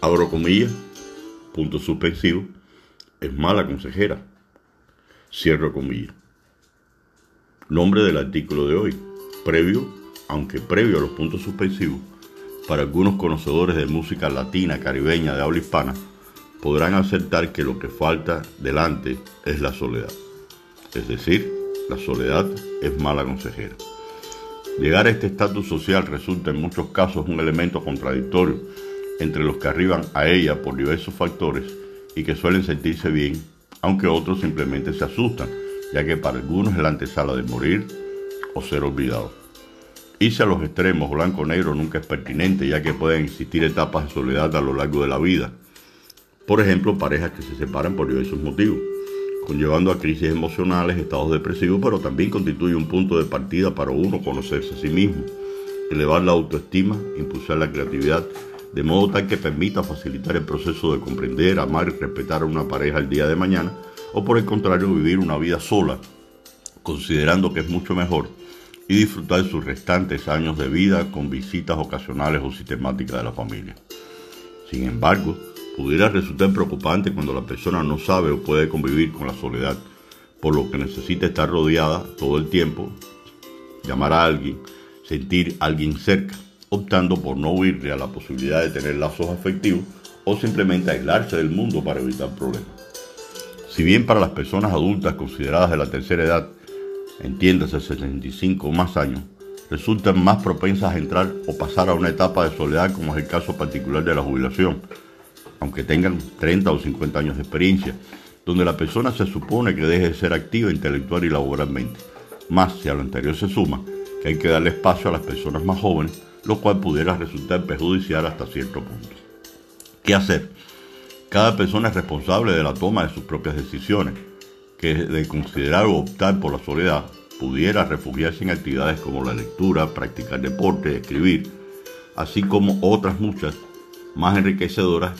abro comillas, punto suspensivo, es mala consejera, cierro comillas. Nombre del artículo de hoy, previo, aunque previo a los puntos suspensivos, para algunos conocedores de música latina, caribeña, de habla hispana, podrán aceptar que lo que falta delante es la soledad. Es decir, la soledad es mala consejera. Llegar a este estatus social resulta en muchos casos un elemento contradictorio entre los que arriban a ella por diversos factores y que suelen sentirse bien, aunque otros simplemente se asustan, ya que para algunos es la antesala de morir o ser olvidado. Irse a los extremos blanco-negro nunca es pertinente, ya que pueden existir etapas de soledad a lo largo de la vida. Por ejemplo, parejas que se separan por diversos motivos, conllevando a crisis emocionales, estados depresivos, pero también constituye un punto de partida para uno conocerse a sí mismo, elevar la autoestima, impulsar la creatividad, de modo tal que permita facilitar el proceso de comprender, amar y respetar a una pareja el día de mañana, o por el contrario vivir una vida sola, considerando que es mucho mejor, y disfrutar sus restantes años de vida con visitas ocasionales o sistemáticas de la familia. Sin embargo, pudiera resultar preocupante cuando la persona no sabe o puede convivir con la soledad, por lo que necesita estar rodeada todo el tiempo, llamar a alguien, sentir a alguien cerca, optando por no huirle a la posibilidad de tener lazos afectivos o simplemente aislarse del mundo para evitar problemas. Si bien para las personas adultas consideradas de la tercera edad, entiéndase 65 o más años, resultan más propensas a entrar o pasar a una etapa de soledad como es el caso particular de la jubilación, aunque tengan 30 o 50 años de experiencia, donde la persona se supone que deje de ser activa intelectual y laboralmente. Más si a lo anterior se suma que hay que darle espacio a las personas más jóvenes lo cual pudiera resultar perjudicial hasta cierto punto. ¿Qué hacer? Cada persona es responsable de la toma de sus propias decisiones, que de considerar o optar por la soledad pudiera refugiarse en actividades como la lectura, practicar deporte, escribir, así como otras muchas más enriquecedoras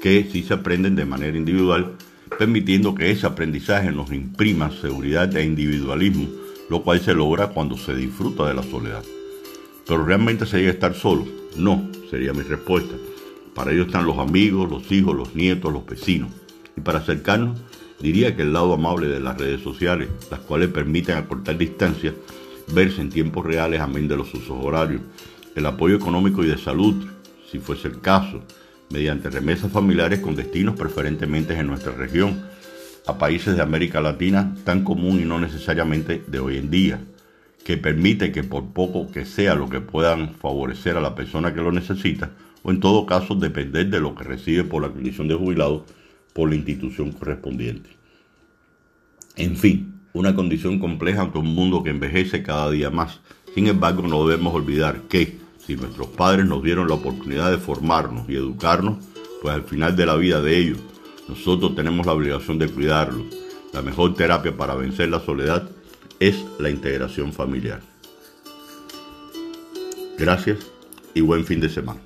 que sí se aprenden de manera individual, permitiendo que ese aprendizaje nos imprima seguridad e individualismo, lo cual se logra cuando se disfruta de la soledad. Pero realmente se llega a estar solo. No, sería mi respuesta. Para ello están los amigos, los hijos, los nietos, los vecinos. Y para acercarnos, diría que el lado amable de las redes sociales, las cuales permiten acortar distancias, verse en tiempos reales amén de los usos horarios, el apoyo económico y de salud, si fuese el caso, mediante remesas familiares con destinos preferentemente en nuestra región, a países de América Latina tan común y no necesariamente de hoy en día que permite que por poco que sea lo que puedan favorecer a la persona que lo necesita, o en todo caso depender de lo que recibe por la condición de jubilado por la institución correspondiente. En fin, una condición compleja ante un mundo que envejece cada día más. Sin embargo, no debemos olvidar que si nuestros padres nos dieron la oportunidad de formarnos y educarnos, pues al final de la vida de ellos, nosotros tenemos la obligación de cuidarlos. La mejor terapia para vencer la soledad es la integración familiar. Gracias y buen fin de semana.